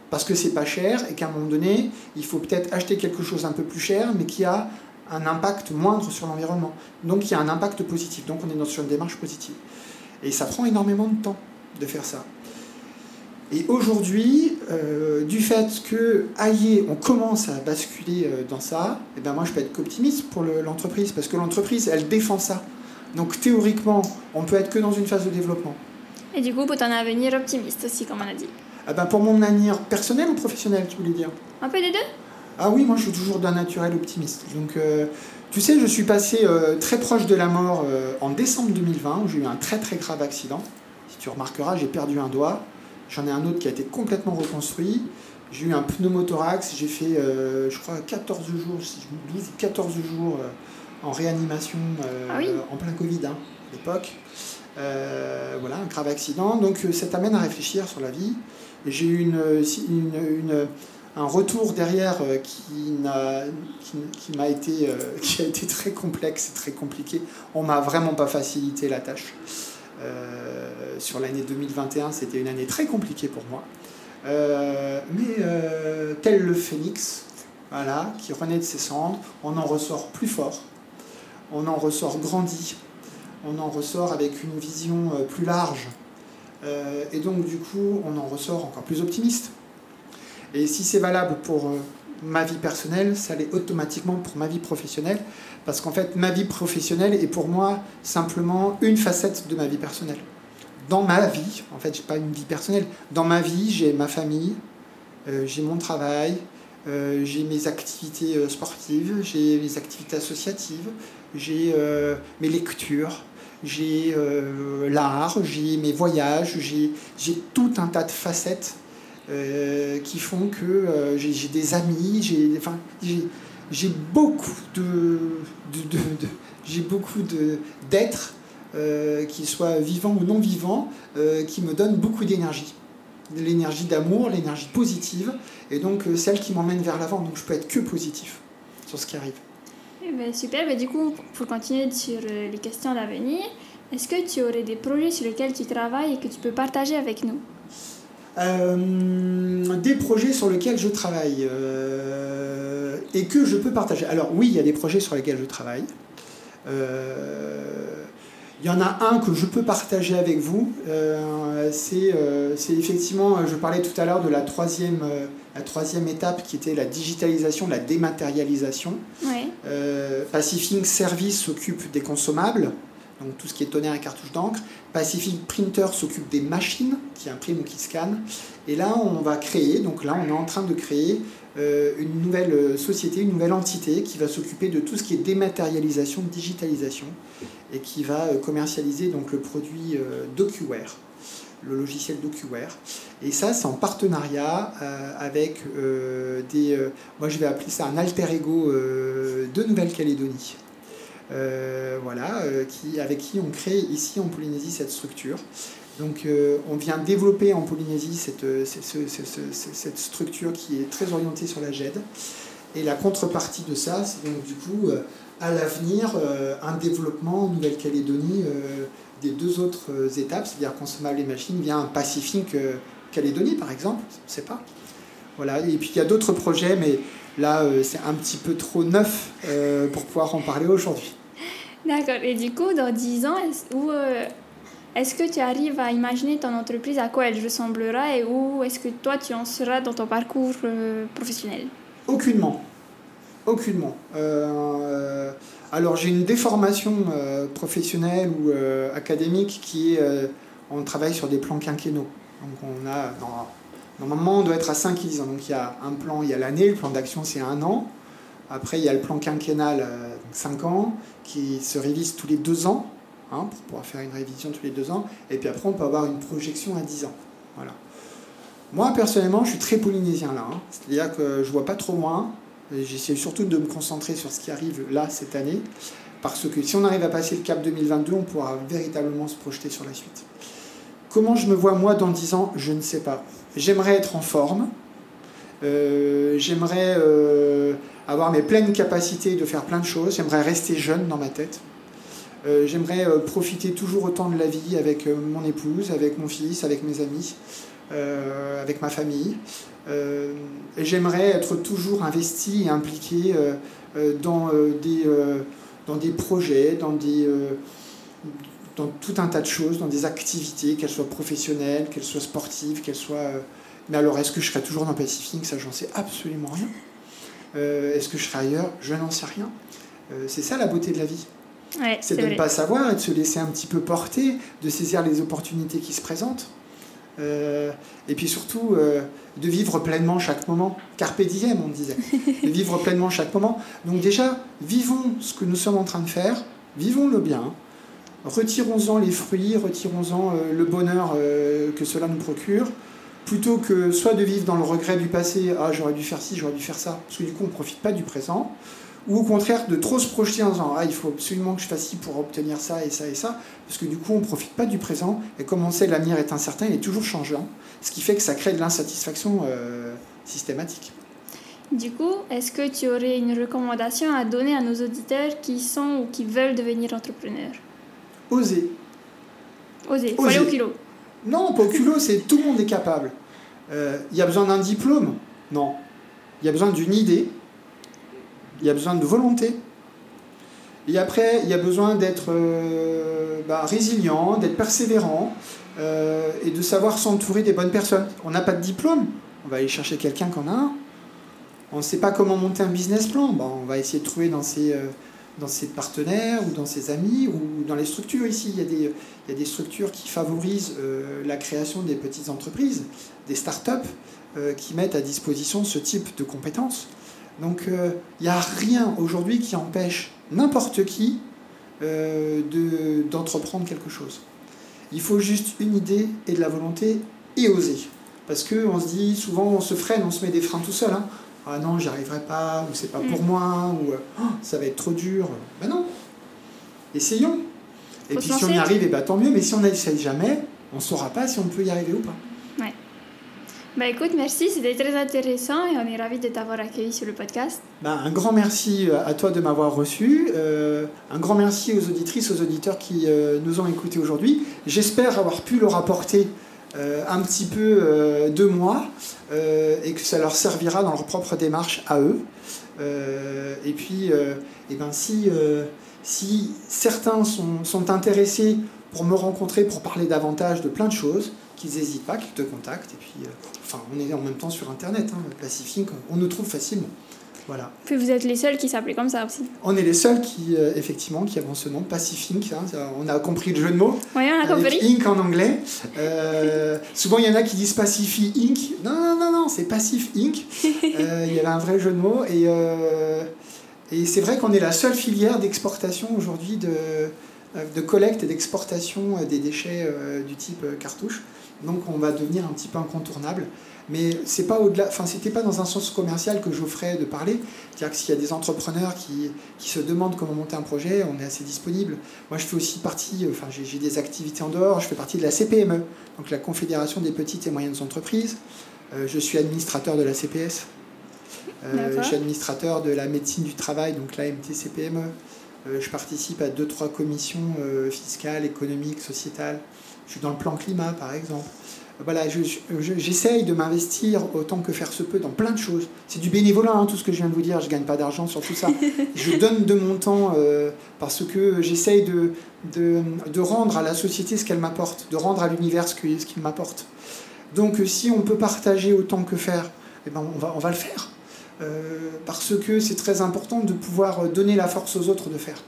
parce que c'est pas cher et qu'à un moment donné, il faut peut-être acheter quelque chose un peu plus cher mais qui a un impact moindre sur l'environnement. Donc il y a un impact positif. Donc on est dans une démarche positive. Et ça prend énormément de temps de faire ça. Et aujourd'hui, euh, du fait que aïe, on commence à basculer euh, dans ça, et eh ben moi je peux être qu'optimiste pour l'entreprise, parce que l'entreprise, elle défend ça. Donc théoriquement, on peut être que dans une phase de développement. Et du coup, pour ton avenir optimiste aussi, comme on a dit ah ben Pour mon avenir personnel ou professionnel, tu voulais dire? Un peu des deux Ah oui, moi je suis toujours d'un naturel optimiste. Donc euh, tu sais, je suis passé très proche de la mort en décembre 2020, où j'ai eu un très très grave accident. Si tu remarqueras, j'ai perdu un doigt. J'en ai un autre qui a été complètement reconstruit. J'ai eu un pneumothorax, j'ai fait, euh, je crois, 14 jours, 12 14 jours euh, en réanimation euh, ah en plein Covid hein, à l'époque. voilà, un grave accident. Donc ça t'amène à réfléchir sur la vie. J'ai eu une, une, un retour derrière qui, n'a, qui, m'a été, qui a été très complexe et très compliqué. On m'a vraiment pas facilité la tâche. Euh, sur l'année 2021, c'était une année très compliquée pour moi. Euh, mais euh, tel le phénix, voilà, qui renaît de ses cendres, on en ressort plus fort, on en ressort grandi, on en ressort avec une vision plus large, et donc du coup on en ressort encore plus optimiste. Et si c'est valable pour ma vie personnelle, ça l'est automatiquement pour ma vie professionnelle, parce qu'en fait, ma vie professionnelle est pour moi simplement une facette de ma vie personnelle. Dans ma vie, en fait, j'ai pas une vie personnelle. Dans ma vie, j'ai ma famille, euh, j'ai mon travail, euh, j'ai mes activités euh, sportives, j'ai mes activités associatives, j'ai mes lectures, j'ai l'art, j'ai mes voyages, j'ai tout un tas de facettes qui font que j'ai des amis, j'ai enfin, j'ai beaucoup de, j'ai beaucoup d'êtres, euh, qu'ils soient vivants ou non vivants, euh, qui me donnent beaucoup d'énergie. L'énergie d'amour, l'énergie positive, et donc euh, celle qui m'emmène vers l'avant. Donc je peux être que positif sur ce qui arrive. Eh ben, super, ben, du coup, pour continuer sur les questions d'avenir, est-ce que tu aurais des projets sur lesquels tu travailles et que tu peux partager avec nous? Des projets sur lesquels je travaille et que je peux partager. Alors oui, il y a des projets sur lesquels je travaille. Euh, il y en a un que je peux partager avec vous. Euh, euh, c'est effectivement, je parlais tout à l'heure de la troisième, la troisième étape qui était la digitalisation, la dématérialisation. Pacific Service s'occupe des consommables, donc tout ce qui est tonnerre et cartouche d'encre. Pacific Printer s'occupe des machines qui impriment ou qui scannent. Et là, on va créer, donc là, on est en train de créer euh, une nouvelle euh, société, une nouvelle entité qui va s'occuper de tout ce qui est dématérialisation, digitalisation, et qui va euh, commercialiser donc le produit DocuWare, le logiciel DocuWare. Et ça, c'est en partenariat avec des... moi, je vais appeler ça un alter ego de Nouvelle-Calédonie. Voilà, qui, avec qui on crée ici en Polynésie cette structure. Donc euh, on vient développer en Polynésie cette, euh, cette, structure qui est très orientée sur la GED. Et la contrepartie de ça, c'est donc du coup, à l'avenir un développement en Nouvelle-Calédonie des deux autres étapes, c'est-à-dire consommables et machines, via un Pacific Calédonie par exemple, on ne sait pas. Voilà. Et puis il y a d'autres projets, mais là c'est un petit peu trop neuf pour pouvoir en parler aujourd'hui. D'accord. Et du coup, dans 10 ans, où est-ce que tu arrives à imaginer ton entreprise, à quoi elle ressemblera et où est-ce que toi tu en seras dans ton parcours euh, professionnel? Aucunement. Aucunement. Euh, alors j'ai une déformation euh, professionnelle ou académique qui est, on travaille sur des plans quinquennaux. Donc on a, normalement on doit être à 5 10 ans. Donc il y a un plan, il y a l'année, le plan d'action c'est un an. Après il y a le plan quinquennal, 5 ans, qui se révise tous les 2 ans. Hein, pour pouvoir faire une révision tous les deux ans. Et puis après, on peut avoir une projection à 10 ans. Voilà. Moi, personnellement, je suis très polynésien là. Hein. C'est-à-dire que je vois pas trop loin. J'essaie surtout de me concentrer sur ce qui arrive là, cette année. Parce que si on arrive à passer le cap 2022, on pourra véritablement se projeter sur la suite. Comment je me vois moi dans 10 ans? Je ne sais pas. J'aimerais être en forme. Euh, j'aimerais euh, avoir mes pleines capacités de faire plein de choses. J'aimerais rester jeune dans ma tête. Euh, j'aimerais euh, profiter toujours autant de la vie avec euh, mon épouse, avec mon fils, avec mes amis, avec ma famille. j'aimerais être toujours investi et impliqué dans, des, projets, dans, tout un tas de choses, dans des activités, qu'elles soient professionnelles, qu'elles soient sportives, qu'elles soient... Mais alors, est-ce que je serai toujours dans Pacific Ça, j'en sais absolument rien. Est-ce que je serai ailleurs? Je n'en sais rien. c'est ça la beauté de la vie c'est de ne pas savoir et de se laisser un petit peu porter, de saisir les opportunités qui se présentent. Euh, et puis surtout, euh, de vivre pleinement chaque moment. Carpe diem, on disait. De vivre pleinement chaque moment. Donc déjà, vivons ce que nous sommes en train de faire, vivons-le bien, retirons-en les fruits, retirons-en euh, le bonheur que cela nous procure, plutôt que soit de vivre dans le regret du passé, ah j'aurais dû faire ci, j'aurais dû faire ça, parce que du coup on ne profite pas du présent, ou au contraire de trop se projeter en disant ah il faut absolument que je fasse ci pour obtenir ça et ça et ça parce que du coup on ne profite pas du présent et comme on sait l'avenir est incertain il est toujours changeant ce qui fait que ça crée de l'insatisfaction euh, systématique. Du coup, est-ce que tu aurais une recommandation à donner à nos auditeurs qui sont ou qui veulent devenir entrepreneurs? Oser. Oser, faut aller au culot. Non, pas culot, c'est tout le monde est capable. Euh, il y a besoin d'un diplôme? Non. Il y a besoin d'une idée, il y a besoin de volonté? Et après, il y a besoin d'être euh, bah, résilient, d'être persévérant euh, et de savoir s'entourer des bonnes personnes. On n'a pas de diplôme, on va aller chercher quelqu'un qui en a un. On ne sait pas comment monter un business plan, on va essayer de trouver dans euh, dans ses partenaires ou dans ses amis ou dans les structures ici. Il y a des, il y a des structures qui favorisent la création des petites entreprises, des start-up qui mettent à disposition ce type de compétences. Donc il euh, n'y a rien aujourd'hui qui empêche n'importe qui euh, d'entreprendre quelque chose. Il faut juste une idée et de la volonté et oser. Parce qu'on se dit, souvent on se freine, on se met des freins tout seul. Hein. Ah non, j'y arriverai pas, ou c'est pas pour mm. moi, ou oh, ça va être trop dur. Ben non, essayons. et puis si on y arrive, et eh ben, tant mieux, mais si on n'essaye jamais, on ne saura pas si on peut y arriver ou pas. Bah écoute, merci, c'était très intéressant et on est ravis de t'avoir accueilli sur le podcast. Bah, un grand merci euh, à toi de m'avoir reçu. Euh, un grand merci aux auditrices, aux auditeurs qui euh, nous ont écoutés aujourd'hui. J'espère avoir pu leur apporter un petit peu de moi et que ça leur servira dans leur propre démarche à eux. et puis, et ben, si, certains sont, intéressés pour me rencontrer, pour parler davantage de plein de choses, qu'ils n'hésitent pas, qu'ils te contactent. Et puis, euh, enfin, on est en même temps sur Internet, hein, Pacific, on nous trouve facilement. Voilà. Puis vous êtes les seuls qui s'appelaient comme ça aussi. On est les seuls qui, euh, effectivement, qui avons ce nom, Pacific. Hein, on a compris le jeu de mots. Oui, on a compris. Inc en anglais. Euh, souvent, il y en a qui disent Pacific Inc. Non, non, non, non, c'est Pacif Inc. il y avait un vrai jeu de mots. Et, et c'est vrai qu'on est la seule filière d'exportation aujourd'hui de, de collecte et d'exportation des déchets du type cartouche donc on va devenir un petit peu incontournable. Mais c'est pas au-delà, enfin c'était pas dans un sens commercial que j'offrais de parler. C'est-à-dire que s'il y a des entrepreneurs qui, qui, se demandent comment monter un projet, on est assez disponible. Moi je fais aussi partie, enfin j'ai des activités en dehors, je fais partie de la CPME, donc la Confédération des petites et moyennes entreprises. Euh, je suis administrateur de la CPS. je suis administrateur de la médecine du travail, donc la MTCPME. je participe à deux, trois commissions fiscales, économiques, sociétales. Je suis dans le plan climat, par exemple voilà, j'essaye de m'investir autant que faire se peut dans plein de choses. C'est du bénévolat, hein, tout ce que je viens de vous dire. Je gagne pas d'argent sur tout ça. je donne de mon temps euh, parce que j'essaye de, de, rendre à la société ce qu'elle m'apporte, de rendre à l'univers ce qu'il m'apporte. Donc, euh, si on peut partager autant que faire, eh ben, on, va, on va le faire. Euh, parce que c'est très important de pouvoir donner la force aux autres de faire.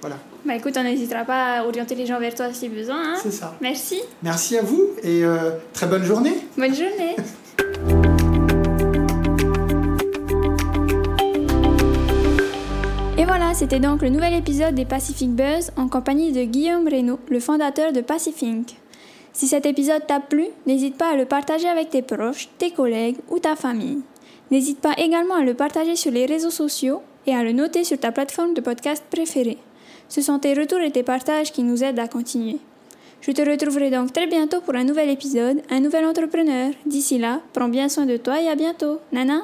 Voilà. Bah écoute, on n'hésitera pas à orienter les gens vers toi si besoin. Hein. C'est ça. Merci. Merci à vous et euh, très bonne journée. Bonne journée. Et voilà, c'était donc le nouvel épisode des Pacific Buzz en compagnie de Guillaume Reynaud, le fondateur de Pacific. Si cet épisode t'a plu, n'hésite pas à le partager avec tes proches, tes collègues ou ta famille. N'hésite pas également à le partager sur les réseaux sociaux et à le noter sur ta plateforme de podcast préférée. Ce sont tes retours et tes partages qui nous aident à continuer. Je te retrouverai donc très bientôt pour un nouvel épisode, un nouvel entrepreneur. D'ici là, prends bien soin de toi et à bientôt. Nana